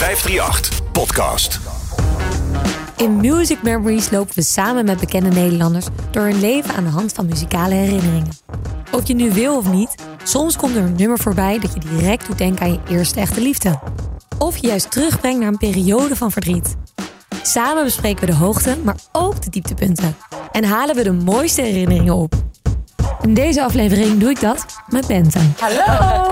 538 Podcast. In Music Memories lopen we samen met bekende Nederlanders door hun leven aan de hand van muzikale herinneringen. Of je nu wil of niet, soms komt er een nummer voorbij dat je direct doet denken aan je eerste echte liefde. Of je juist terugbrengt naar een periode van verdriet. Samen bespreken we de hoogte, maar ook de dieptepunten. En halen we de mooiste herinneringen op. In deze aflevering doe ik dat met Bente. Hallo!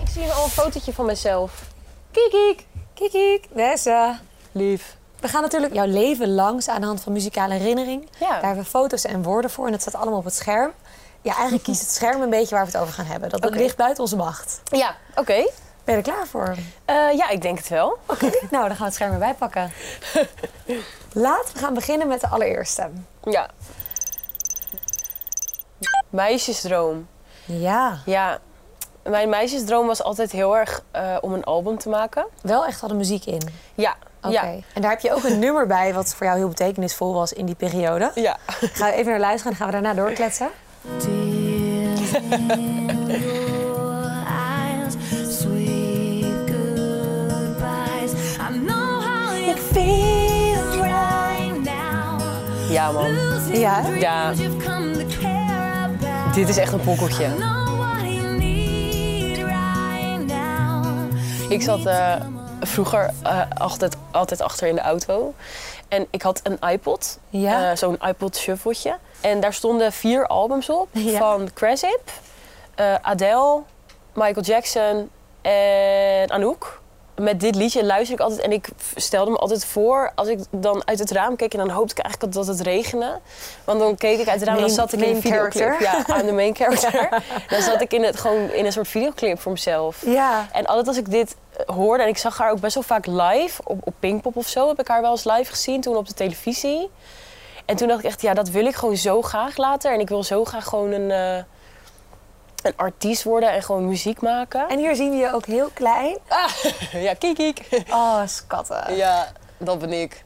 ik zie hier al een fotootje van mezelf. Kiek, kiek. Kijk, kijk, Nessa. Lief. We gaan natuurlijk jouw leven langs aan de hand van muzikale herinnering. Ja. Daar hebben we foto's en woorden voor en het staat allemaal op het scherm. Ja, eigenlijk kiest het scherm een beetje waar we het over gaan hebben. Dat ligt buiten onze macht. Ja, oké. Ben je er klaar voor? Eh, ja, ik denk het wel. Oké, nou dan gaan we het scherm erbij pakken. Laten we gaan beginnen met de allereerste. Ja. Meisjesdroom. Ja, Ja, mijn meisjesdroom was altijd heel erg eh, om een album te maken. wel echt al de muziek in. Ja. Oké. Ja. En daar heb je ook een nummer bij wat voor jou heel betekenisvol was in die periode. Ja. Gaan we even naar luisteren en gaan we daarna doorkletsen. Ja, man. Ja? Ja. Dit is echt een pokkeltje. Ik zat eh, vroeger eh, altijd, altijd achter in de auto. En ik had een iPod, Ja. eh, zo'n iPod shuffletje. En daar stonden vier albums op Ja. van Cresip, Adele, Michael Jackson en Anouk. Met dit liedje luister ik altijd en ik stelde me altijd voor als ik dan uit het raam keek en dan hoopte ik eigenlijk dat het regende. Want dan keek ik uit het raam en dan zat ik in een videoclip. Ja, I'm the main character. Dan zat ik in het, gewoon in een soort videoclip voor mezelf. Ja. En altijd als ik dit eh, hoorde, en ik zag haar ook best wel vaak live, op, op Pinkpop of zo, heb ik haar wel eens live gezien, toen op de televisie. En toen dacht ik echt, ja, dat wil ik gewoon zo graag later. En ik wil zo graag gewoon een, eh, een artiest worden en gewoon muziek maken. En hier zien we je ook heel klein. Ah, ja, kiek, kiek. Oh, schatten. Ja, dat ben ik.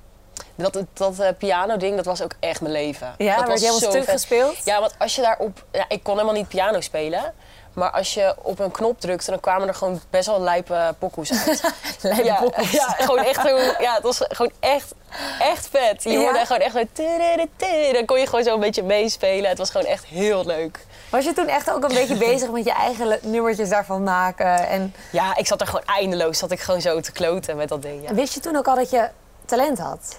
Dat, dat eh, piano-ding, dat was ook echt mijn leven. Ja, dat werd helemaal stuk gespeeld? Ja, want als je daarop... Ja, ik kon helemaal niet piano spelen. Maar als je op een knop drukte, dan kwamen er gewoon best wel lijpe pokoes uit. Lijpe ja, pokoes. Ja, gewoon echt zo... Ja, het was gewoon echt, echt vet. Je Ja? hoorde gewoon echt. Dan kon je gewoon zo een beetje meespelen. Het was gewoon echt heel leuk. Was je toen echt ook een beetje bezig met je eigen nummertjes daarvan maken? En Ja, ik zat er gewoon eindeloos. Zat ik gewoon zo te kloten met dat ding. Ja. wist je toen ook al dat je talent had?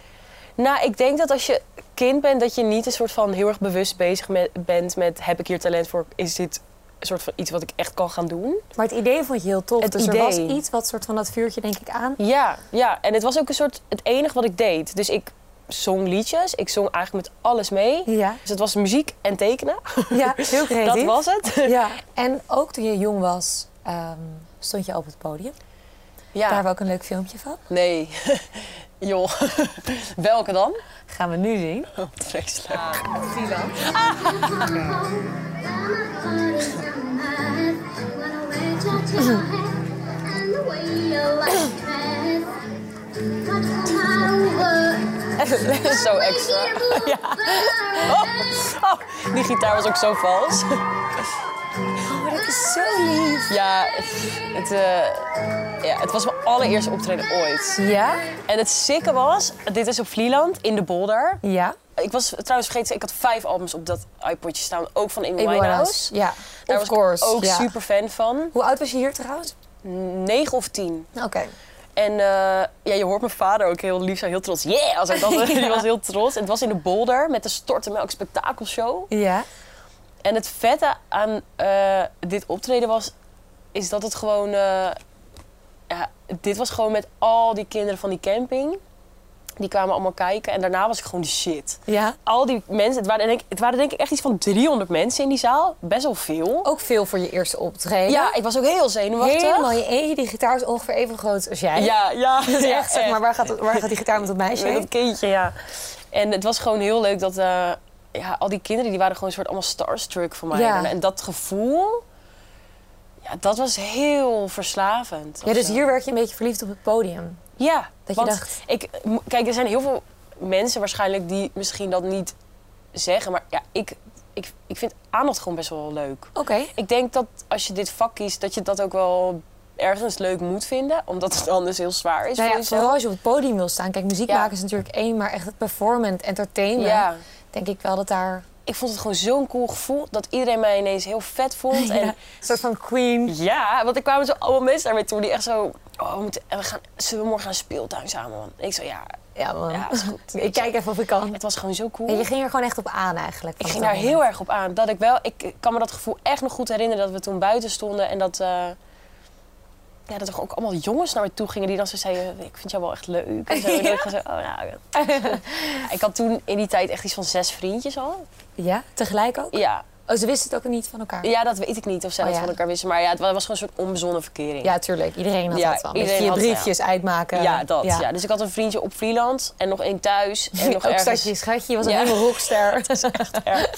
Nou, ik denk dat als je kind bent, dat je niet een soort van heel erg bewust bezig met, bent met heb ik hier talent voor? Is dit een soort van iets wat ik echt kan gaan doen? Maar het idee vond je heel tof. Het dus er was idee. iets wat soort van dat vuurtje denk ik aan. Ja, ja. En het was ook een soort het enige wat ik deed. Dus ik zong liedjes. Ik zong eigenlijk met alles mee. Ja, Dus het was muziek en tekenen. ja heel creatief. Dat was het. Ja. En ook toen je jong was, ehm, stond je op het podium. Daar Ja. hebben we ook een leuk filmpje van. Nee. Joh. Welke dan? Gaan we nu zien. Oh, wat vreselijk. Zo extra. Ja. Oh, die gitaar was ook zo vals. Oh, dat is zo lief. Ja, het, eh, ja, het was mijn allereerste optreden ooit. Ja? En het sikke was, dit is op Vlieland, in de Bolder. Ja. Ik was trouwens vergeten, ik had vijf albums op dat iPodje staan. Ook van Amy Amy Winehouse. Winehouse. Ja, Daar of was course. ik ook ja. super fan van. Hoe oud was je hier trouwens? Negen of tien. Oké. En eh, ja, je hoort mijn vader ook heel lief zijn, heel trots. Yeah! Als hij dat, Die was heel trots. En het was in de Bolder met de Stortenmelk Spektakelshow. Ja. En het vette aan eh, dit optreden was, is dat het gewoon... eh, ja, dit was gewoon met al die kinderen van die camping. Die kwamen allemaal kijken en daarna was ik gewoon de shit. Ja. Al die mensen, het waren, denk, het waren denk ik echt iets van 300 mensen in die zaal. Best wel veel. Ook veel voor je eerste optreden. Ja, ik was ook heel zenuwachtig. Helemaal je eentje. Die gitaar is ongeveer even groot als jij. Ja, ja. Dat is echt, zeg maar, waar gaat, waar gaat die gitaar met dat meisje Met dat kindje, ja. En het was gewoon heel leuk dat eh, ja, al die kinderen die waren gewoon een soort allemaal starstruck voor mij. Ja. En dat gevoel, ja, dat was heel verslavend. Ja, dus zo. hier werd je een beetje verliefd op het podium. Ja, Dat je want dacht- Ik, kijk, er zijn heel veel mensen waarschijnlijk die misschien dat niet zeggen. Maar ja, ik, ik, ik vind aandacht gewoon best wel leuk. Oké. Ik denk dat als je dit vak kiest, dat je dat ook wel ergens leuk moet vinden, omdat het anders heel zwaar is. Nou ja, vooral als je op het podium wil staan. Kijk, muziek Ja. maken is natuurlijk één, maar echt het performance, entertainment. Ja. Denk ik wel dat daar Ik vond het gewoon zo'n cool gevoel dat iedereen mij ineens heel vet vond. En een soort van queen. Ja, want er kwamen zo allemaal mensen daarmee toe die echt zo... Oh, we, moeten, we gaan, zullen we morgen gaan speeltuin samen, man? Ik zo, ja, Ja, man. ja, is goed. ik kijk even of ik kan. Het was gewoon zo cool. En je ging er gewoon echt op aan eigenlijk. ik ging daar moment. heel erg op aan. Dat ik wel, ik, kan me dat gevoel echt nog goed herinneren dat we toen buiten stonden en dat... eh, ja, dat er ook allemaal jongens naar me toe gingen die dan zo zeiden... Ik vind jou wel echt leuk. En zo, En ik zo, oh. Ja, ik had toen in die tijd echt iets van zes vriendjes al. Ja, tegelijk ook? Ja, Oh, ze wisten het ook niet van elkaar? ja dat weet ik niet of zij Oh, dat ja. van elkaar wisten. Maar ja, het was gewoon een soort onbezonnen verkering. Ja, tuurlijk. Iedereen had Ja, dat wel. iedereen je had, briefjes uitmaken. Ja, dat. Ja. Dus ik had een vriendje op Vlieland en nog één thuis. En nog ook ergens. schatje, schatje. Je was een helemaal rockster. erg.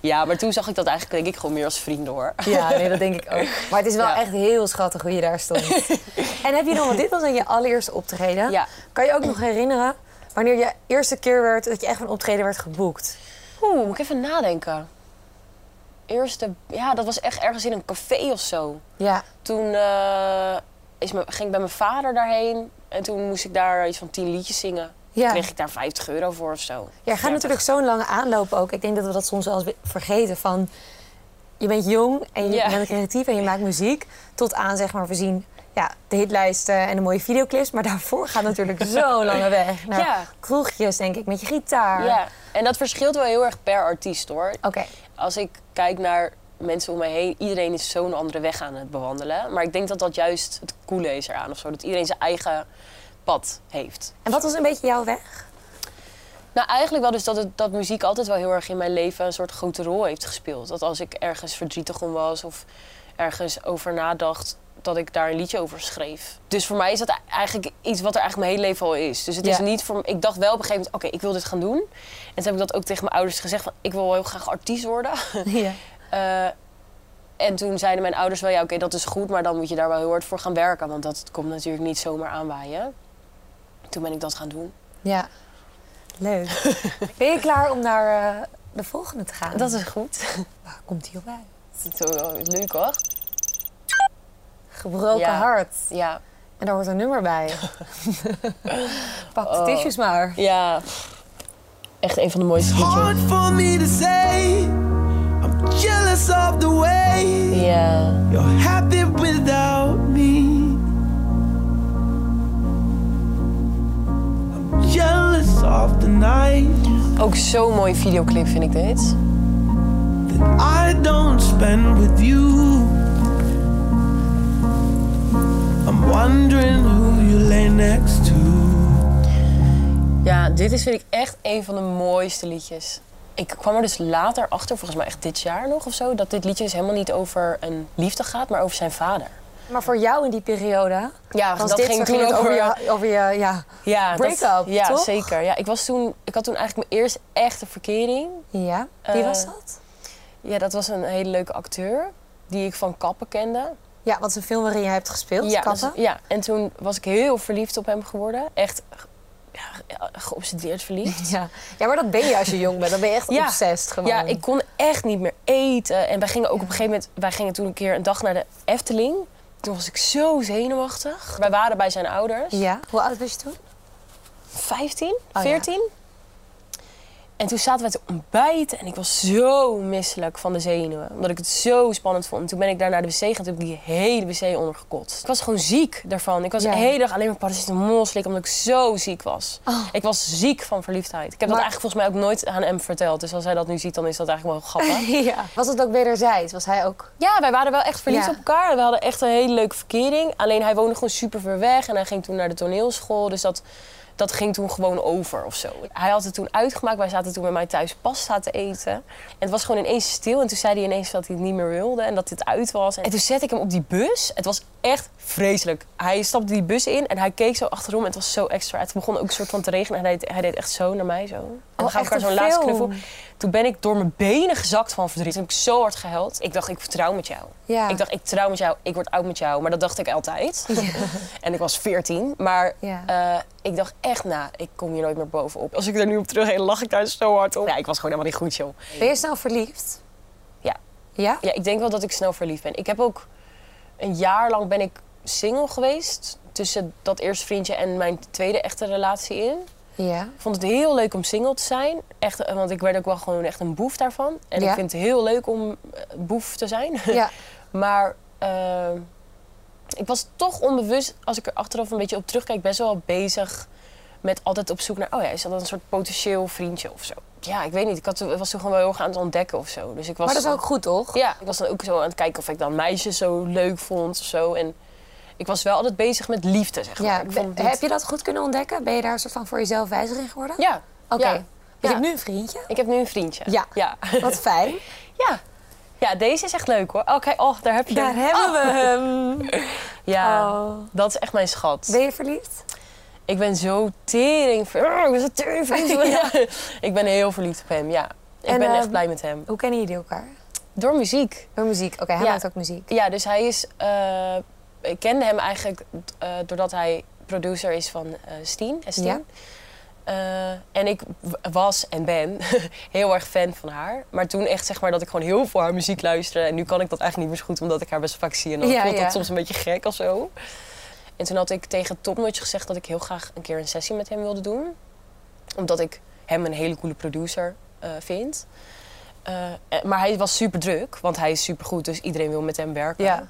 Ja, maar toen zag ik dat eigenlijk denk ik gewoon meer als vrienden hoor. ja, nee, dat denk ik ook. Maar het is wel echt heel schattig hoe je daar stond. en heb je nog, want dit was dan je allereerste optreden. Ja. Kan je ook nog herinneren wanneer je eerste keer werd dat je echt van een optreden werd geboekt? Oeh, moet ik even nadenken. Eerste, ja, dat was echt ergens in een café of zo. Ja. Toen eh, is me, ging ik bij mijn vader daarheen. En toen moest ik daar iets van tien liedjes zingen. Ja. Kreeg ik daar 50 euro voor of zo. Ja, gaat 30. natuurlijk zo'n lange aanloop ook. Ik denk dat we dat soms wel eens vergeten van... Je bent jong en je Ja. bent creatief en je maakt muziek. Tot aan, zeg maar, we zien ja, de hitlijsten en de mooie videoclips. Maar daarvoor gaat natuurlijk zo'n lange weg. Naar Ja. kroegjes, denk ik, met je gitaar. Ja, en dat verschilt wel heel erg per artiest hoor. Oké. Als ik kijk naar mensen om mij heen, iedereen is zo'n andere weg aan het bewandelen. Maar ik denk dat dat juist het coole is eraan of zo. Dat iedereen zijn eigen pad heeft. En wat was een beetje jouw weg? Nou, eigenlijk wel dus dat, het, dat muziek altijd wel heel erg in mijn leven een soort grote rol heeft gespeeld. Dat als ik ergens verdrietig om was of ergens over nadacht, dat ik daar een liedje over schreef. Dus voor mij is dat eigenlijk iets wat er eigenlijk mijn hele leven al is. Dus het is niet voor Ik dacht wel op een gegeven moment, oké, ik wil dit gaan doen. En toen heb ik dat ook tegen mijn ouders gezegd van, ik wil heel graag artiest worden. Ja. Eh, en toen zeiden mijn ouders wel, ja oké, dat is goed, maar dan moet je daar wel heel hard voor gaan werken. Want dat komt natuurlijk niet zomaar aanwaaien. Toen ben ik dat gaan doen. Ja. Leuk. ben je klaar om naar eh, de volgende te gaan? Dat is goed. Waar komt die op uit? Dat is wel leuk hoor. Gebroken Ja. hart. Ja. En daar hoort een nummer bij. Pak de Oh. tissues maar. Ja. Echt een van de mooiste liedjes. Hard for me to say, I'm jealous of the way Ja. you're happy without me. I'm jealous of the night Ook zo'n mooie videoclip vind ik dit. that I don't spend with you. Wondering who you lay next to. Ja, dit is vind ik echt een van de mooiste liedjes. Ik kwam er dus later achter, volgens mij echt dit jaar nog of zo, dat dit liedje dus helemaal niet over een liefde gaat, maar over zijn vader. Maar voor jou in die periode Ja, was dat dit ging toen over- over je, over je ja. Ja, Break-up, dat, Ja, toch? zeker. Ja, ik, was toen, ik had toen eigenlijk mijn eerste echte verkering. ja. Wie Eh, was dat? Ja, dat was een hele leuke acteur die ik van Kappen kende. Ja, wat is een film waarin jij hebt gespeeld, Ja, dus- ja, en toen was ik heel verliefd op hem geworden. Echt ja, geobsedeerd verliefd. Ja. ja, maar dat ben je als je jong bent. Dan ben je echt Ja. obsessed gewoon. Ja, ik kon echt niet meer eten. En wij gingen ook op een gegeven moment... Wij gingen toen een keer een dag naar de Efteling. Toen was ik zo zenuwachtig. Wij waren bij zijn ouders. Ja? Hoe oud was je toen? 15, ja. 14. En toen zaten wij te ontbijten en ik was zo misselijk van de zenuwen. Omdat ik het zo spannend vond. En toen ben ik daar naar de wc gegaan en toen heb ik die hele wc ondergekotst. Ik was gewoon ziek daarvan. Ik was Ja. de hele dag alleen maar paracetamol slikken omdat ik zo ziek was. Oh. Ik was ziek van verliefdheid. Ik heb Maar- dat eigenlijk volgens mij ook nooit aan hem verteld. Dus als hij dat nu ziet, dan is dat eigenlijk wel grappig. ja. Was het ook wederzijds? Was hij ook... Ja, wij waren wel echt verliefd Ja. op elkaar. We hadden echt een hele leuke verkering. Alleen hij woonde gewoon super ver weg. En hij ging toen naar de toneelschool. Dus dat, dat ging toen gewoon over of zo. Hij had het toen uitgemaakt. Wij zaten toen bij mij thuis pasta te eten. En het was gewoon ineens stil. En toen zei hij ineens dat hij het niet meer wilde. En dat dit uit was. En toen zette ik hem op die bus. Het was echt vreselijk. Hij stapte die bus in. En hij keek zo achterom. En het was zo extra. Het begon ook een soort van te regenen. En hij deed, hij deed echt zo naar mij. Zo. En dan we echt elkaar een zo'n laatste knuffel. Toen ben ik door mijn benen gezakt van verdriet. Toen heb ik zo hard gehuild. Ik dacht, ik vertrouw met jou. Ja. Ik dacht, ik trouw met jou, ik word oud met jou. Maar dat dacht ik altijd. en ik was 14. Maar Ja. eh, ik dacht echt, nou, ik kom hier nooit meer bovenop. Als ik er nu op terug heen, lach ik daar zo hard op. Ja, ik was gewoon helemaal niet goed, joh. Ben je snel verliefd? Ja. Ja? Ja, ik denk wel dat ik snel verliefd ben. Ik heb ook een jaar lang ben ik single geweest tussen dat eerste vriendje en mijn tweede echte relatie in. Ja. Ik vond het heel leuk om single te zijn. Echt, eh, want ik werd ook wel gewoon echt een boef daarvan. En Ja. ik vind het heel leuk om eh, boef te zijn. Ja. maar eh, ik was toch onbewust, als ik er achteraf een beetje op terugkijk, best wel bezig met altijd op zoek naar, oh ja, is dat een soort potentieel vriendje of zo? Ja, ik weet niet. Ik had, was toen gewoon wel heel erg aan het ontdekken of zo. Dus ik was, Maar dat is ook goed, toch? Ja, ik was dan ook zo aan het kijken of ik dan meisjes zo leuk vond of zo. En ik was wel altijd bezig met liefde, zeg maar. Ja, Heb je dat goed kunnen ontdekken? Ben je daar een soort van voor jezelf wijzer in geworden? Ja. Oké. Ja. Je hebt nu een vriendje. Ik heb nu een vriendje. Ja. Ja. Wat fijn. Ja. Ja, deze is echt leuk hoor. Oké, oh, daar heb je Daar hem. hebben Oh. we hem. Ja, Oh. dat is echt mijn schat. Ben je verliefd? Ik ben zo tering... ver- Ik ben zo tering verliefd. Ja. Ik ben heel verliefd op hem, ja. Ik En, ben echt blij met hem. Hoe kennen jullie elkaar? Door muziek. Door muziek. Oké, hij Ja. maakt ook muziek. Ja, dus hij is... eh, ik kende hem eigenlijk eh, doordat hij producer is van eh Steen. Estien. Ja. Eh, en ik was en ben heel erg fan van haar. Maar toen echt zeg maar dat ik gewoon heel veel haar muziek luisterde. En nu kan ik dat eigenlijk niet meer zo goed, omdat ik haar best vaak zie. En dan Ja, ja. dat soms een beetje gek of zo. En toen had ik tegen Topnotch gezegd dat ik heel graag een keer een sessie met hem wilde doen. Omdat ik hem een hele coole producer vind. Maar hij was super druk, want hij is super goed, dus iedereen wil met hem werken. Ja.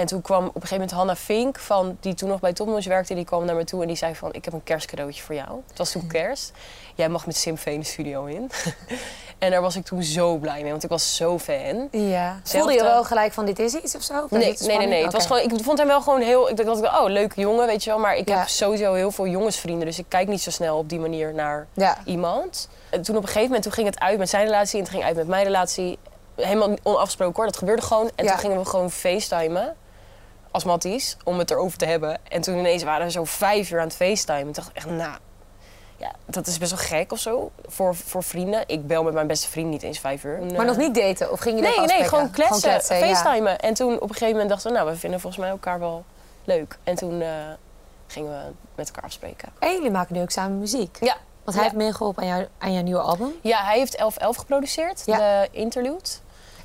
En toen kwam op een gegeven moment Hanna Fink, van, die toen nog bij Topnotch werkte, die kwam naar me toe en die zei van, ik heb een kerstcadeautje voor jou. Het was toen kerst. Jij mag met Simfee de studio in. en daar was ik toen zo blij mee, want ik was zo fan. Ja. Voelde je wel gelijk van dit is iets of zo? Of Nee, nee, nee, nee. Het was gewoon, ik vond hem wel gewoon heel... Ik dacht, dat, oh, leuke jongen, weet je wel. Maar ik Ja. heb sowieso heel veel jongensvrienden. Dus ik kijk niet zo snel op die manier naar. Ja. iemand. En toen op een gegeven moment toen ging het uit met zijn relatie... en het ging uit met mijn relatie. Helemaal onafgesproken hoor, dat gebeurde gewoon. En Ja. toen gingen we gewoon facetimen als matties, om het erover te hebben. En toen ineens waren we zo vijf uur aan het facetimen. Ik dacht echt, nou... Ja, dat is best wel gek of zo voor, voor vrienden. Ik bel met mijn beste vriend niet eens vijf uur. Maar nog niet daten? Of ging je Nee, nee, afspreken? gewoon kletsen, facetimen. En toen op een gegeven moment dachten we, nou, we vinden volgens mij elkaar wel leuk. En toen eh, gingen we met elkaar afspreken. En jullie maken nu ook samen muziek. Ja, Want hij Ja. heeft meegeholpen aan, jou, aan jouw nieuwe album. ja hij heeft 1111 geproduceerd, Ja. de interlude.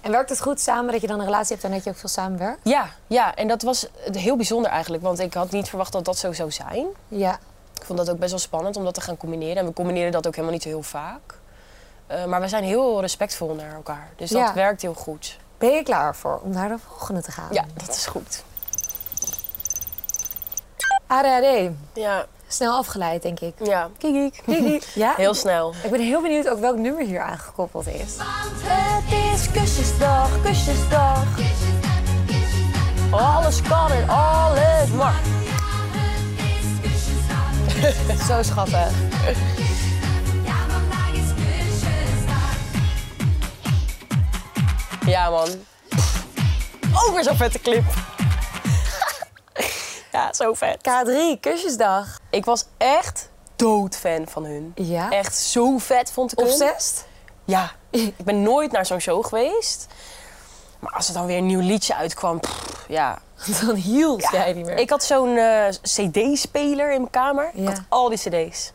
En werkt het goed samen dat je dan een relatie hebt en dat je ook veel samenwerkt? Ja, ja, en dat was heel bijzonder eigenlijk. Want ik had niet verwacht dat dat zo zou zijn. Ja. Ik vond dat ook best wel spannend om dat te gaan combineren. En we combineren dat ook helemaal niet zo heel vaak. Eh, maar we zijn heel respectvol naar elkaar. Dus dat Ja. werkt heel goed. Ben je klaar voor om naar de volgende te gaan? Ja, dat is goed. ADHD. Ja, Snel afgeleid, denk ik. ja. Kiki. Ja? Heel snel. Ik ben heel benieuwd ook welk nummer hier aangekoppeld is. Het is kusjesdag, kusjesdag. Alles kan en alles mag. Zo schattig. Ja, man. Ook weer zo'n vette clip. Ja, zo vet. K3, kusjesdag. Ik was echt doodfan van hun. Ja? Echt zo vet vond ik hun. Obsessed? Ja. Ik ben nooit naar zo'n show geweest. Maar als er dan weer een nieuw liedje uitkwam, pff, ja. Dan hield Ja. jij niet meer. Ik had zo'n eh, cd-speler in mijn kamer. Ik had al die cd's.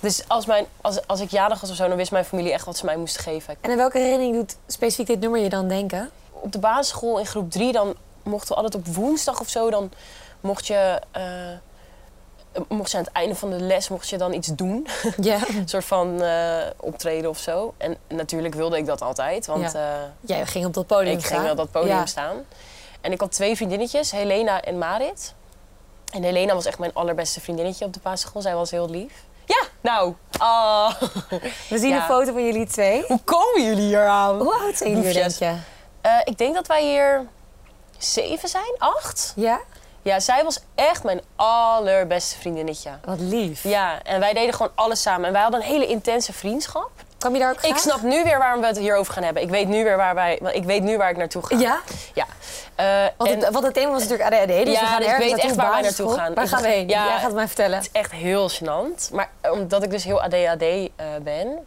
Dus als, mijn, als, als ik jarig was of zo, dan wist mijn familie echt wat ze mij moesten geven. En aan welke herinnering doet specifiek dit nummer je dan denken? Op de basisschool in groep 3, dan mochten we altijd op woensdag of zo, dan mocht je, eh, mocht je aan het einde van de les mocht je dan iets doen. Ja. een soort van eh, optreden of zo. En natuurlijk wilde ik dat altijd, want eh, Jij ging op dat podium ik staan. ging op dat podium Ja. staan. En ik had twee vriendinnetjes, Helena en Marit. En Helena was echt mijn allerbeste vriendinnetje op de basisschool. Zij was heel lief. Ja, nou. ah. We zien Ja. een foto van jullie twee. Hoe komen jullie hier aan? Hoe oud zijn jullie, denk je? Ik denk dat wij hier zeven zijn, acht. Ja? Ja, zij was echt mijn allerbeste vriendinnetje. Wat lief. Ja, en wij deden gewoon alles samen. En wij hadden een hele intense vriendschap. Kwam je daar ook Ik snap nu weer waarom we het hierover gaan hebben. Ik weet nu weer waar wij, ik weet nu waar ik naartoe ga. Ja? Ja. Eh, Want, en het, want het thema was natuurlijk ADHD, dus Ja, we gaan dus ik ergens weet echt naartoe, waar wij naartoe gaan. Waar gaan we heen? ja, Jij gaat het mij vertellen. Het is echt heel gênant. Maar eh, omdat ik dus heel ADHD eh, ben...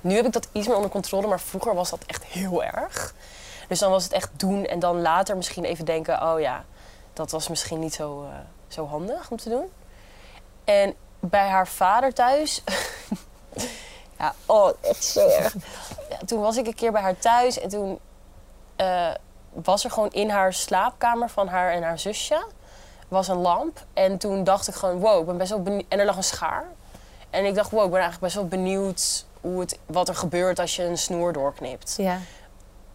Nu heb ik dat iets meer onder controle, maar vroeger was dat echt heel erg. Dus dan was het echt doen en dan later misschien even denken... oh ja, dat was misschien niet zo, eh, zo handig om te doen. En bij haar vader thuis... ja, oh, echt zo erg. Toen was ik een keer bij haar thuis en toen... eh, was er gewoon in haar slaapkamer van haar en haar zusje was een lamp. En toen dacht ik gewoon, wow, ik ben best wel benieuwd. En er lag een schaar. En ik dacht, wow, ik ben eigenlijk best wel benieuwd hoe het, wat er gebeurt als je een snoer doorknipt. Ja.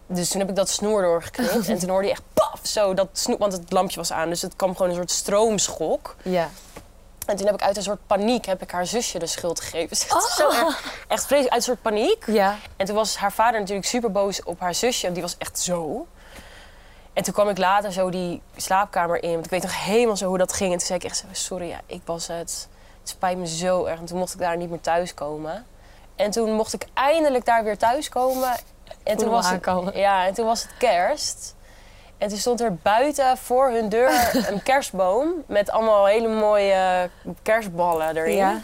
Dus toen heb ik dat snoer doorgeknipt. en toen hoorde je echt paf, zo dat snoer, want het lampje was aan. Dus het kwam gewoon een soort stroomschok. Ja. En toen heb ik uit een soort paniek heb ik haar zusje de schuld gegeven. Dus is zo erg, echt vreselijk, uit een soort paniek. Ja. En toen was haar vader natuurlijk super boos op haar zusje. Die was echt zo. En toen kwam ik later zo die slaapkamer in. Want ik weet nog helemaal zo hoe dat ging. En toen zei ik echt zo, sorry, ja, ik was het. Het spijt me zo erg. En toen mocht ik daar niet meer thuiskomen. En toen mocht ik eindelijk daar weer thuiskomen. En toen, was het, ja, en toen was het kerst. En toen stond er buiten voor hun deur een kerstboom. Met allemaal hele mooie kerstballen erin. Ja.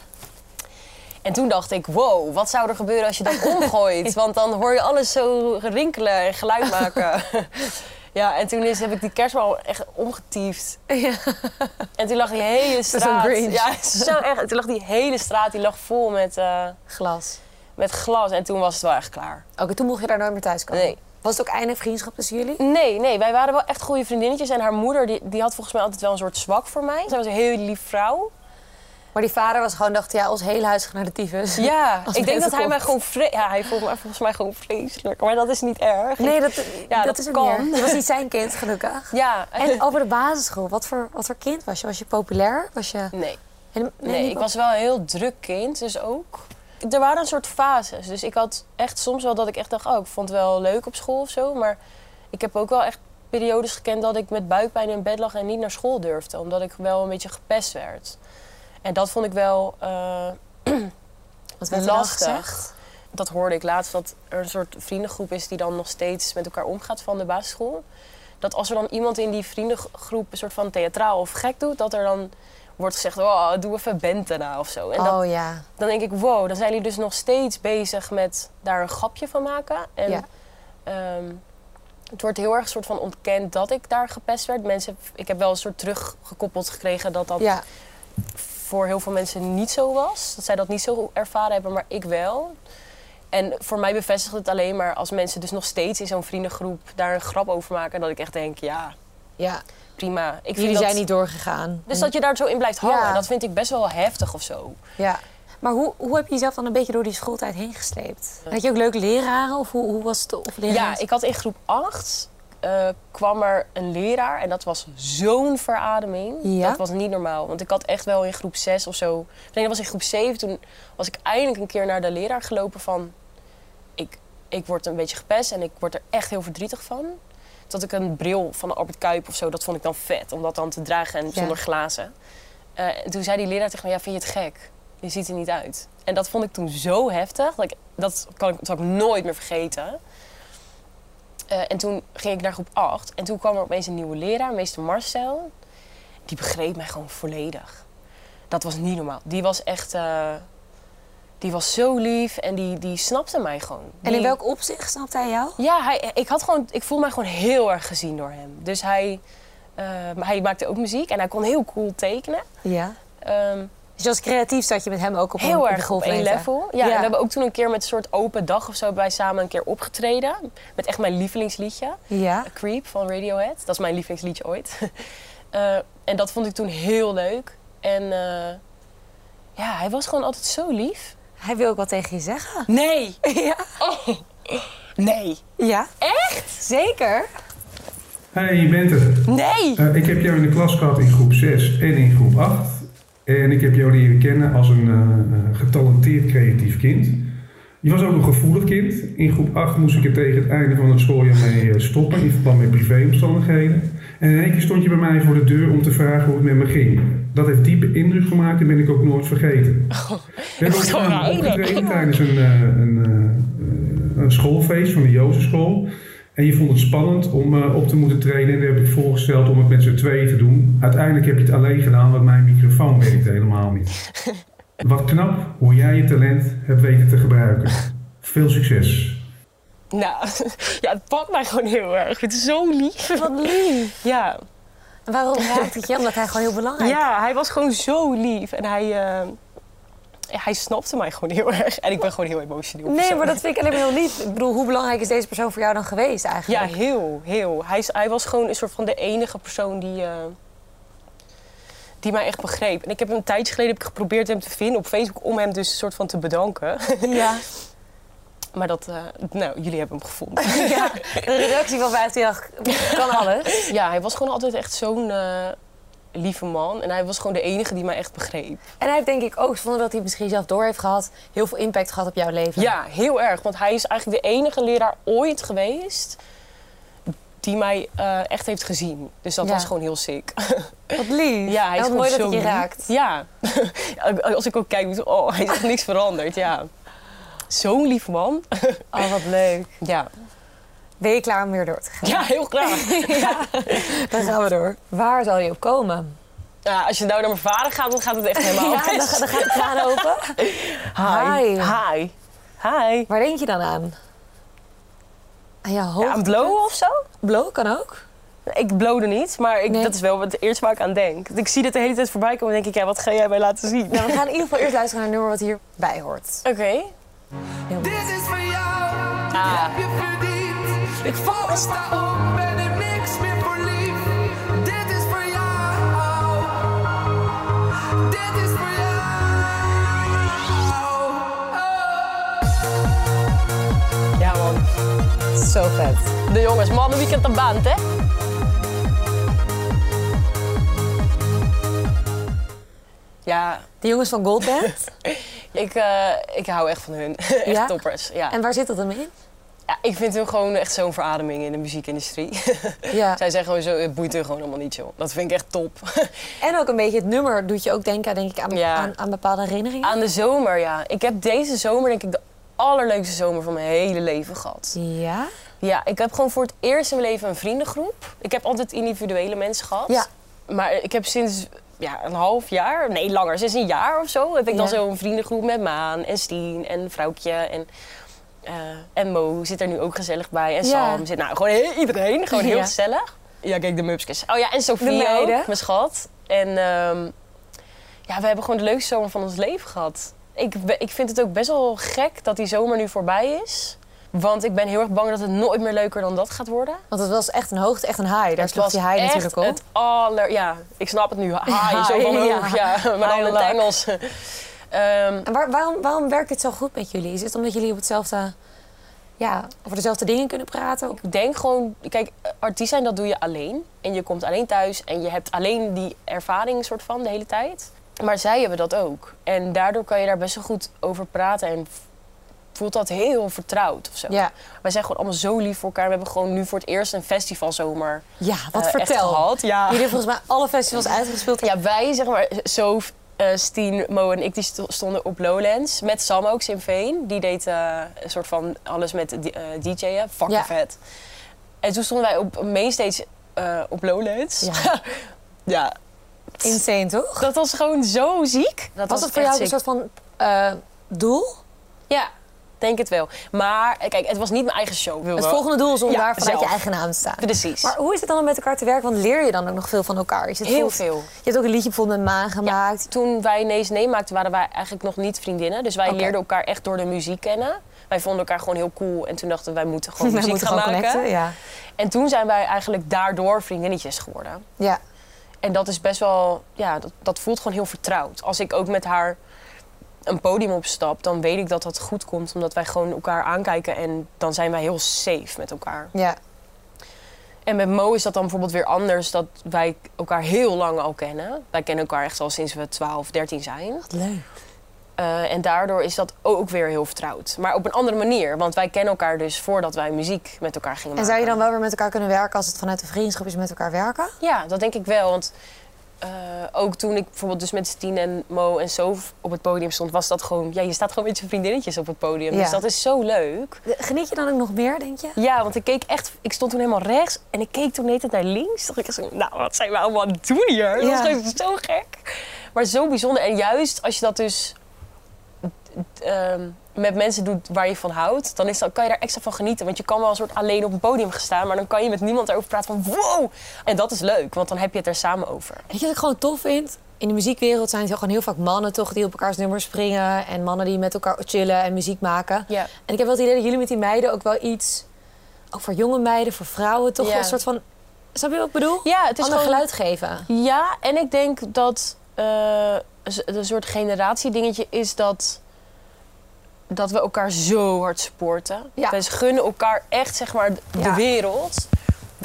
En toen dacht ik, wow, wat zou er gebeuren als je dat omgooit? Want dan hoor je alles zo rinkelen en geluid maken. ja, en toen is, heb ik die kerstbal echt omgetiefd. Ja. En toen lag die hele straat... Grinch. Ja, zo echt. Toen lag die hele straat die lag vol met, eh, Glas. Met glas. En toen was het wel echt klaar. Oké, toen mocht je daar nooit meer thuis komen? Nee. Was het ook einde vriendschap tussen jullie? Nee, nee, wij waren wel echt goede vriendinnetjes. En haar moeder die, die had volgens mij altijd wel een soort zwak voor mij. Zij was een heel lief vrouw. Maar die vader was gewoon, dacht, ja, ons hele huis gaat naar de tyfus. Ja, ik denk dat hij mij gewoon vre- Ja, hij vond mij volgens mij gewoon vreselijk. Maar dat is niet erg. Nee, dat, Ja, dat, kan. Het was niet zijn kind, gelukkig. Ja, En over de basisschool, wat voor, wat voor kind was je? Was je populair? Was je... nee. Helemaal- Nee, niet ik was wel een heel druk kind, dus ook. Er waren een soort fases. Dus ik had echt soms wel dat ik echt dacht, oh, ik vond het wel leuk op school of zo. Maar ik heb ook wel echt periodes gekend dat ik met buikpijn in bed lag en niet naar school durfde. Omdat ik wel een beetje gepest werd. En dat vond ik wel eh, Wat werd dan lastig. Dat hoorde ik laatst, dat er een soort vriendengroep is die dan nog steeds met elkaar omgaat van de basisschool. Dat als er dan iemand in die vriendengroep een soort van theatraal of gek doet, dat er dan wordt gezegd, oh, doe even Bente na of zo. En dat, Oh ja. dan denk ik, wow, dan zijn jullie dus nog steeds bezig met daar een grapje van maken. En Ja. ehm, het wordt heel erg soort van ontkend dat ik daar gepest werd. Mensen, ik heb wel een soort teruggekoppeld gekregen dat dat Ja. voor heel veel mensen niet zo was. Dat zij dat niet zo ervaren hebben, maar ik wel. En voor mij bevestigt het alleen maar als mensen dus nog steeds in zo'n vriendengroep daar een grap over maken. Dat ik echt denk, ja, ja. Prima. Ik vind Jullie dat- zijn niet doorgegaan. Dus dat je daar zo in blijft hangen, Ja. dat vind ik best wel heftig of zo. Ja. Maar hoe, hoe heb je jezelf dan een beetje door die schooltijd heen gesleept? Had je ook leuke leraren? Of hoe, hoe was het? Of Ja, ik had in groep 8 eh, kwam er een leraar en dat was zo'n verademing. Ja? Dat was niet normaal. Want ik had echt wel in groep 6 of zo. Nee, dat was in groep 7. Toen was ik eindelijk een keer naar de leraar gelopen van. Ik, ik word een beetje gepest en ik word er echt heel verdrietig van. Dat ik een bril van Albert Kuip of zo, dat vond ik dan vet om dat dan te dragen en zonder glazen. En toen zei die leraar tegen me: Ja, vind je het gek? Je ziet er niet uit. En dat vond ik toen zo heftig. Dat, ik, dat kan ik, zal ik nooit meer vergeten. Eh, en toen ging ik naar groep 8. En toen kwam er opeens een nieuwe leraar, meester Marcel. Die begreep mij gewoon volledig. Dat was niet normaal. Die was echt... eh, die was zo lief en die, die snapte mij gewoon. En in welk opzicht snapte hij jou? Ja, hij, ik, had gewoon, ik voelde mij gewoon heel erg gezien door hem. Dus hij, maar hij maakte ook muziek en hij kon heel cool tekenen. Ja. Ehm, Dus als creatief zat je met hem ook op een heel de erg op één level. Ja, we hebben ook toen een keer met een soort open dag of zo... wij samen een keer opgetreden. Met echt mijn lievelingsliedje. Ja. A Creep van Radiohead. Dat is mijn lievelingsliedje ooit. Eh, en dat vond ik toen heel leuk. En eh, ja, hij was gewoon altijd zo lief. Hij wil ook wat tegen je zeggen. Nee! Ja. Nee! Ja. Echt? Zeker. Hey, je bent er. Nee! Eh, ik heb jou in de klas gehad in groep 6 en in groep 8. En ik heb jou leren kennen als een eh, eh, getalenteerd creatief kind. Je was ook een gevoelig kind. In groep 8 moest ik er tegen het einde van het schooljaar mee eh, stoppen in verband met privéomstandigheden. En in één keer stond je bij mij voor de deur om te vragen hoe het met me ging. Dat heeft diepe indruk gemaakt en ben ik ook nooit vergeten. We hebben samen heilig. opgetreden tijdens een, eh, een, eh, een schoolfeest van de Jozefschool. En je vond het spannend om eh, op te moeten treden. En daar heb ik voorgesteld om het met z'n tweeën te doen. Uiteindelijk heb je het alleen gedaan, want mijn microfoon werkte helemaal niet. Wat knap hoe jij je talent hebt weten te gebruiken. Veel succes. Nou, ja, het pakt mij gewoon heel erg. Het zo lief. Wat lief. Ja. En waarom raakt het je? Omdat hij gewoon heel belangrijk is. Ja, hij was gewoon zo lief. En hij, eh, hij snapte mij gewoon heel erg. En ik ben gewoon heel emotioneel. Nee, persoon. maar dat vind ik alleen maar heel lief. Ik bedoel, hoe belangrijk is deze persoon voor jou dan geweest Ja, eigenlijk? heel, heel. Hij, is, hij was gewoon een soort van de enige persoon die, eh, die mij echt begreep. En ik heb een tijdje geleden heb ik geprobeerd hem te vinden op Facebook om hem dus een soort van te bedanken. Ja. Maar dat, eh, nou, jullie hebben hem gevonden. ja. De redactie van 538 kan alles. ja, hij was gewoon altijd echt zo'n eh, lieve man. En hij was gewoon de enige die mij echt begreep. En hij heeft denk ik ook, zonder dat hij misschien zelf door heeft gehad, heel veel impact gehad op jouw leven. Ja, heel erg. Want hij is eigenlijk de enige leraar ooit geweest die mij eh, echt heeft gezien. Dus dat Ja. was gewoon heel sick. Wat lief. Ja, hij is mooi dat je lief. raakt. Ja. Als ik ook kijk, oh, hij is echt niks veranderd. Ja. Zo'n lief man. Oh, wat leuk. Ja. Ben je klaar om weer door te gaan? ja, heel graag. Dan gaan we door. Waar zal je op komen? Ja, als je nou naar mijn vader gaat, dan gaat het echt helemaal Ja, dan, dan gaat de kraan open. Hi. Hi. Hi. Hi. Waar denk je dan aan? Aan je hoofd? Ja, een blowen of zo? Blow kan ook. Ik blode niet, maar ik, Nee. dat is wel het eerste waar ik aan denk. Ik zie dit de hele tijd voorbij komen en denk ik, ja, wat ga jij mij laten zien? Nou, we gaan in ieder geval eerst luisteren naar een nummer wat hierbij hoort. Oké. Dit is voor jou, Ah. heb je verdiend. Ik val en sta op, ben er niks meer voor lief. Dit is voor jou, dit is voor jou. Ja, man. Zo vet. De jongens, mannen weekend aan band, hè? Ja, De jongens van Goldband. ik, eh, ik hou echt van hun. echt Ja? toppers. Ja. En waar zit dat dan in? ja, ik vind hun gewoon echt zo'n verademing in de muziekindustrie. Ja. Zij zeggen gewoon zo, het boeit hun gewoon helemaal niet, joh. Dat vind ik echt top. En ook een beetje het nummer doet je ook denken denk ik, aan, Ja. aan, aan bepaalde herinneringen. Aan de zomer, ja. Ik heb deze zomer denk ik de allerleukste zomer van mijn hele leven gehad. Ja? Ja, ik heb gewoon voor het eerst in mijn leven een vriendengroep. Ik heb altijd individuele mensen gehad. Ja. Maar ik heb sinds ja, een half jaar, nee langer, sinds een jaar of zo... heb ik dan Ja. zo'n vriendengroep met Maan en Stien en Vrouwtje en... eh, en Mo zit er nu ook gezellig bij. En Ja. Sam zit, nou, gewoon heel- iedereen. Gewoon heel Ja. gezellig. Ja, kijk, de Mupskes. Oh ja, en Sofie ook, mijn schat. En ehm, ja, we hebben gewoon de leukste zomer van ons leven gehad. Ik, ik vind het ook best wel gek dat die zomer nu voorbij is. Want ik ben heel erg bang dat het nooit meer leuker dan dat gaat worden. Want het was echt een hoogte, echt een high. Daar sloeg die high natuurlijk op. het aller... Ja, ik snap het nu. High, zo van Ja. hoog. Ja, maar dan in het Engels. Ehm, En waar- waarom, waarom werkt het zo goed met jullie? Is het omdat jullie op hetzelfde, ja, over dezelfde dingen kunnen praten? ik denk gewoon... Kijk, artiest zijn, dat doe je alleen. En je komt alleen thuis en je hebt alleen die ervaring soort van de hele tijd. Maar zij hebben dat ook. En daardoor kan je daar best wel goed over praten. En voelt dat heel vertrouwd of zo. Ja. Wij zijn gewoon allemaal zo lief voor elkaar. We hebben gewoon nu voor het eerst een festivalzomer Ja, wat eh, echt vertel. gehad. Ja. Jullie hebben volgens mij alle festivals uitgespeeld. Ja, wij, zeg maar, eh Stien, Mo en ik, die sto- stonden op Lowlands. Met Sam ook, Simveen. Die deed eh, een soort van alles met DJ'en. Fucking Ja. vet. En toen stonden wij op mainstage op Lowlands. Ja. ja, Insane, toch? dat was gewoon zo ziek. Dat Was het voor jou een soort van doel? Ja, denk het wel. Maar eh, kijk, het was niet mijn eigen show. Het volgende doel is om Ja, daar vanuit zelf. je eigen naam te staan. Precies. Maar hoe is het dan om met elkaar te werken? Want leer je dan ook nog veel van elkaar? Is het Heel veel- veel. Je hebt ook een liedje bijvoorbeeld met Maan gemaakt. Toen wij Nee is Nee maakten, waren wij eigenlijk nog niet vriendinnen. Dus wij leerden elkaar echt door de muziek kennen. Wij vonden elkaar gewoon heel cool. En toen dachten wij moeten gewoon muziek moeten gaan gewoon maken. connecten. Ja. En toen zijn wij eigenlijk daardoor vriendinnetjes geworden. ja. En dat is best wel, ja, dat, dat voelt gewoon heel vertrouwd. Als ik ook met haar een podium opstap, dan weet ik dat dat goed komt. Omdat wij gewoon elkaar aankijken en dan zijn wij heel safe met elkaar. ja. En met Mo is dat dan bijvoorbeeld weer anders, dat wij elkaar heel lang al kennen. Wij kennen elkaar echt al sinds we 12, 13 zijn. Wat leuk. Eh, en daardoor is dat ook weer heel vertrouwd. Maar op een andere manier, want wij kennen elkaar dus voordat wij muziek met elkaar gingen En maken. zou je dan wel weer met elkaar kunnen werken als het vanuit de vriendschap is met elkaar werken? Ja, dat denk ik wel. Want eh, ook toen ik bijvoorbeeld dus met Stien en Mo en Sof op het podium stond, was dat gewoon... Ja, je staat gewoon met je vriendinnetjes op het podium. Ja. Dus dat is zo leuk. Geniet je dan ook nog meer, denk je? Ja, want ik keek echt... Ik stond toen helemaal rechts en ik keek toen net naar links. Dacht ik zo, nou, wat zijn we allemaal aan het doen hier? Dat was gewoon zo gek. Maar zo bijzonder. En juist als je dat dus ehm, met mensen doet waar je van houdt, dan is dat, kan je daar extra van genieten. Want je kan wel een soort alleen op een podium gaan staan, maar dan kan je met niemand erover praten van wow. En dat is leuk, want dan heb je het er samen over. Weet je wat ik gewoon tof vind? In de muziekwereld zijn het gewoon heel vaak mannen toch die op elkaars nummers springen. En mannen die met elkaar chillen en muziek maken. Ja. En ik heb wel het idee dat jullie met die meiden ook wel iets... Ook voor jonge meiden, voor vrouwen toch een soort van... Snap je wat ik bedoel? Ja, het is Ander gewoon geluid geven. Ja, en ik denk dat eh, een soort generatiedingetje is dat, dat we elkaar zo hard supporten. Ja. We gunnen elkaar echt zeg maar de Ja. wereld.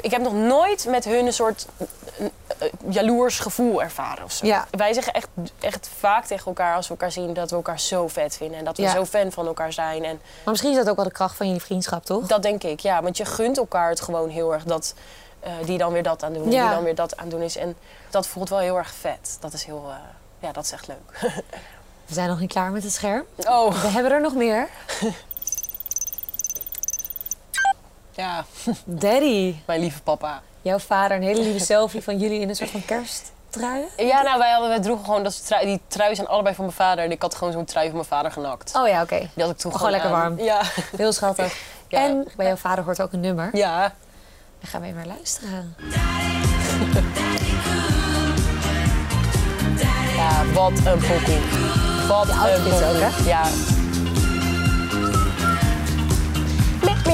Ik heb nog nooit met hun een soort eh, eh, jaloers gevoel ervaren of zo. Ja. Wij zeggen echt, echt vaak tegen elkaar als we elkaar zien dat we elkaar zo vet vinden. En dat we Ja. zo fan van elkaar zijn. En Maar misschien is dat ook wel de kracht van jullie vriendschap, toch? dat denk ik, ja. Want je gunt elkaar het gewoon heel erg dat eh, die dan weer dat aan doen Ja. die dan weer dat aan doen is. En dat voelt wel heel erg vet. Dat is heel, ja, dat is echt leuk. We zijn nog niet klaar met het scherm. Oh, We hebben er nog meer. ja, Daddy, mijn lieve papa. jouw vader, een hele lieve selfie van jullie in een soort van kersttrui. Ja, nou, wij, hadden, wij droegen gewoon dat trui, die trui zijn allebei van mijn vader. En ik had gewoon zo'n trui van mijn vader genakt. Oh ja, oké. Die had ik toen Gewoon lekker aan. warm. Ja. Heel schattig. Ja. En bij jouw vader hoort ook een nummer. Ja. Dan gaan we even naar luisteren. Ja, wat een pokoe. Wat een outfit pokoe. ook, hè? Ja. Miep.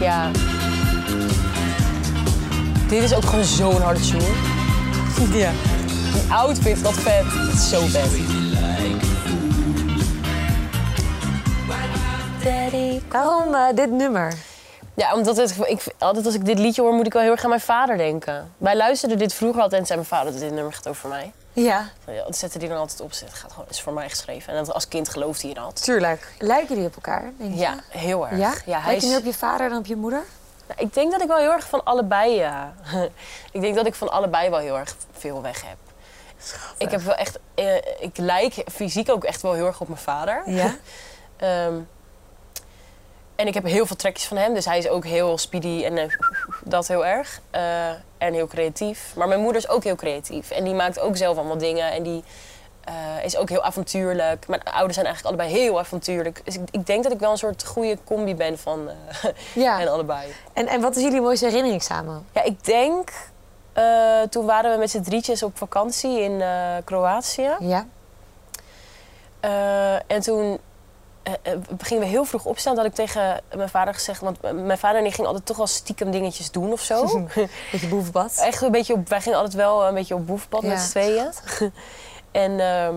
Ja. Dit is ook gewoon zo'n harde tune. Ja. Die outfit, dat vet. Dat is zo vet. Daddy. Waarom eh, dit nummer? Ja, omdat het, ik, altijd als ik dit liedje hoor, moet ik wel heel erg aan mijn vader denken. Wij luisterden dit vroeger altijd en zei mijn vader dat dit nummer gaat over mij. Ja, Dat zette hij dan altijd op. Het gaat gewoon, is voor mij geschreven. En dat, als kind geloofde hij dat. tuurlijk. Lijken jullie op elkaar, denk je? Ja, heel erg. Ja? Ja, hij je meer op je vader dan op je moeder? Nou, ik denk dat ik wel heel erg van allebei, ja. ik denk dat ik van allebei wel heel erg veel weg heb. Ik heb wel echt, eh, ik lijk fysiek ook echt wel heel erg op mijn vader. Ja? Ehm, en ik heb heel veel trekjes van hem. Dus hij is ook heel speedy en eh, dat heel erg. Eh, en heel creatief. Maar mijn moeder is ook heel creatief. En die maakt ook zelf allemaal dingen. En die eh, is ook heel avontuurlijk. Mijn ouders zijn eigenlijk allebei heel avontuurlijk. Dus ik, ik denk dat ik wel een soort goede combi ben van Ja. en allebei. En, en wat is jullie mooiste herinnering samen? Ja, ik denk... toen waren we met z'n drietjes op vakantie in Kroatië. Ja? En toen eh, eh, gingen we heel vroeg opstaan. Dat had ik tegen mijn vader gezegd. Want mijn vader en die ging altijd toch wel stiekem dingetjes doen of zo. Beetje boevenbad? Echt een beetje op, wij gingen altijd wel een beetje op boefpad Ja. met z'n tweeën. en ehm,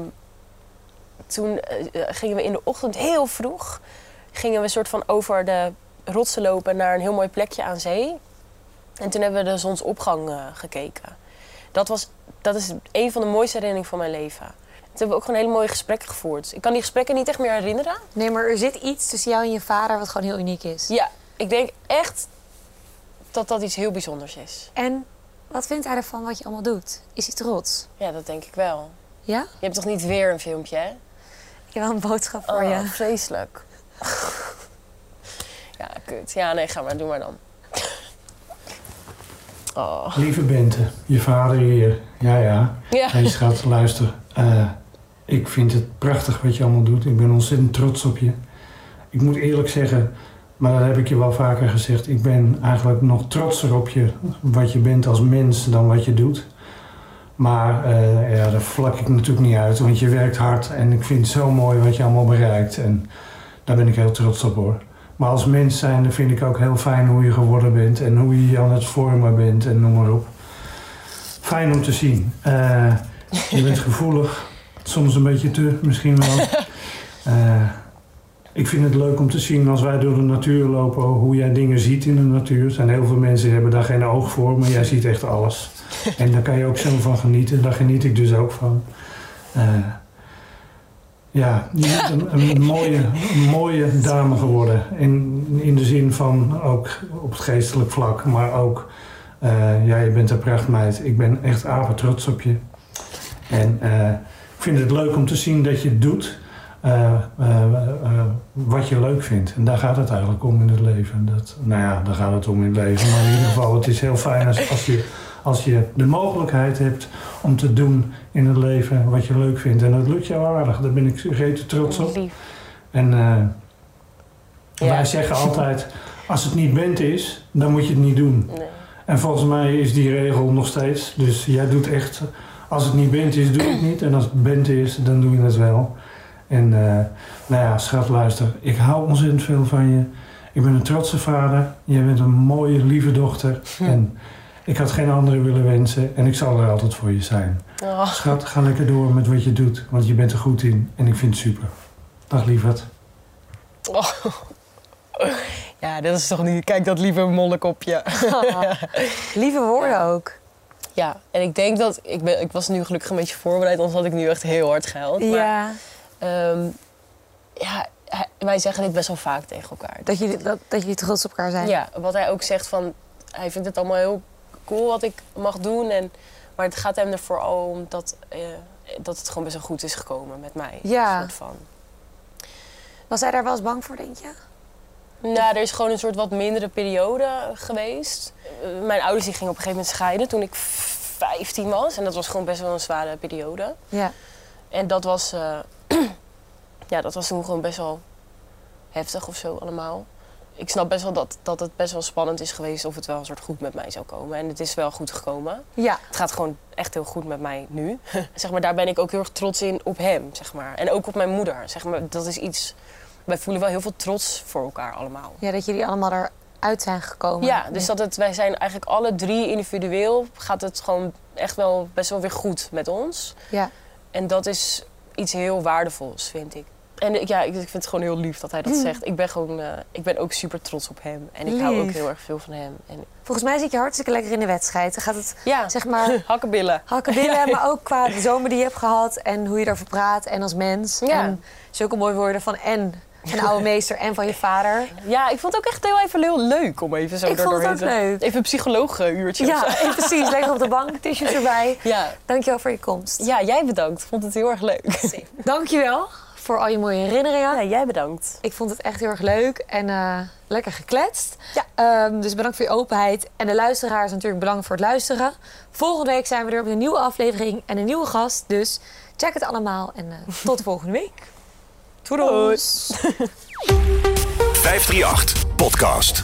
toen eh, eh, gingen we in de ochtend heel vroeg... gingen we een soort van over de rotsen lopen naar een heel mooi plekje aan zee. En toen hebben we de zonsopgang eh, gekeken. Dat, was, dat is een van de mooiste herinneringen van mijn leven. Toen hebben we ook gewoon hele mooie gesprekken gevoerd. Ik kan die gesprekken niet echt meer herinneren. Nee, maar er zit iets tussen jou en je vader wat gewoon heel uniek is. Ja, ik denk echt dat dat iets heel bijzonders is. En wat vindt hij ervan wat je allemaal doet? Is hij trots? Ja, dat denk ik wel. Ja? Je hebt toch niet weer een filmpje, hè? Ik heb wel een boodschap voor Oh, je. vreselijk. ja, kut. Ja, nee, ga maar. Doe maar dan. Oh. Lieve Bente, je vader hier. Ja, ja. Ja. Hey schat, luister. Eh, ik vind het prachtig wat je allemaal doet. Ik ben ontzettend trots op je. Ik moet eerlijk zeggen, maar dat heb ik je wel vaker gezegd. Ik ben eigenlijk nog trotser op je, wat je bent als mens, dan wat je doet. Maar eh, ja, daar vlak ik natuurlijk niet uit, want je werkt hard. En ik vind het zo mooi wat je allemaal bereikt. En daar ben ik heel trots op hoor. Maar als mens zijnde vind ik ook heel fijn hoe je geworden bent. En hoe je je aan het vormen bent en noem maar op. Fijn om te zien. Eh, je bent gevoelig. Soms een beetje te, misschien wel. Eh, ik vind het leuk om te zien als wij door de natuur lopen hoe jij dingen ziet in de natuur. Er zijn heel veel mensen die hebben daar geen oog voor, maar jij ziet echt alles. En daar kan je ook zo van genieten. Daar geniet ik dus ook van. Eh, ja, je bent een, een mooie, een mooie dame geworden. In, in de zin van ook op het geestelijk vlak, maar ook, eh, ja, je bent een prachtmeid. Ik ben echt apen trots op je. En vind het leuk om te zien dat je het doet eh, eh, eh, wat je leuk vindt. En daar gaat het eigenlijk om in het leven. Dat, nou ja, daar gaat het om in het leven. Maar in ieder geval, het is heel fijn als, als je Als je de mogelijkheid hebt om te doen in het leven wat je leuk vindt. En dat lukt jou aardig. Daar ben ik rete trots op. Lief. En Ja. wij zeggen altijd, als het niet bent is, dan moet je het niet doen. Nee. En volgens mij is die regel nog steeds. Dus jij doet echt, als het niet bent is, doe je het niet. En als het bent is, dan doe je het wel. En eh, nou ja, schat, luister. Ik hou ontzettend veel van je. Ik ben een trotse vader. Jij bent een mooie, lieve dochter. En ik had geen andere willen wensen. En ik zal er altijd voor je zijn. Oh. Schat, ga lekker door met wat je doet. Want je bent er goed in. En ik vind het super. Dag lieverd. Oh. Ja, dat is toch niet... Kijk, dat lieve mollekopje. Lieve woorden ook. Ja, en ik denk dat... Ik, ben, ik was nu gelukkig een beetje voorbereid, anders had ik nu echt heel hard gehuild. Maar, Ja, ehm, ja, wij zeggen dit best wel vaak tegen elkaar. dat jullie, dat, dat jullie trots op elkaar zijn. Ja, wat hij ook zegt van... Hij vindt het allemaal heel cool wat ik mag doen. En, maar het gaat hem er vooral om dat, eh, dat het gewoon best wel goed is gekomen met mij. Ja. Soort van. Was hij daar wel eens bang voor, denk je? Nou, er is gewoon een soort wat mindere periode geweest. Eh, Mijn ouders die gingen op een gegeven moment scheiden toen ik 15 was. En dat was gewoon best wel een zware periode. Ja. En dat was, eh, ja, dat was toen gewoon best wel heftig of zo allemaal. Ik snap best wel dat, dat het best wel spannend is geweest of het wel een soort goed met mij zou komen. En het is wel goed gekomen. Ja. Het gaat gewoon echt heel goed met mij nu. zeg maar, daar ben ik ook heel erg trots in op hem, zeg maar. En ook op mijn moeder, zeg maar. Dat is iets... Wij voelen wel heel veel trots voor elkaar allemaal. Ja, dat jullie allemaal eruit zijn gekomen. Ja, dus dat het, wij zijn eigenlijk alle drie individueel... gaat het gewoon echt wel best wel weer goed met ons. Ja. En dat is iets heel waardevols, vind ik. En ik- ja, ik vind het gewoon heel lief dat hij dat zegt. Ik ben, gewoon, eh, ik ben ook super trots op hem. En ik hou ook heel erg veel van hem. En, Volgens mij zit je hartstikke lekker in de wedstrijd. Dan gaat het, ja, zeg maar, hakkenbillen. hakken binnen, maar ook qua de zomer die je hebt gehad en hoe je daarover praat en als mens. Ja. En zulke mooie woorden van en een oude meester en van je vader. Ja, ik vond het ook echt heel even heel leuk om even zo Ik vond het doorheen ook te- leuk. Even een psycholooguurtje Ja, precies. Lekker op de bank, tissues erbij. Ja. Dankjewel voor je komst. ja, jij bedankt. Ik vond het heel erg leuk. Dankjewel voor al je mooie herinneringen. Ja, jij bedankt. Ik vond het echt heel erg leuk en eh, lekker gekletst. Ja. Ehm, dus bedankt voor je openheid. En de luisteraars natuurlijk bedankt voor het luisteren. Volgende week zijn we er met een nieuwe aflevering en een nieuwe gast. Dus check het allemaal en eh, tot de volgende week. Toedels! 538 Podcast.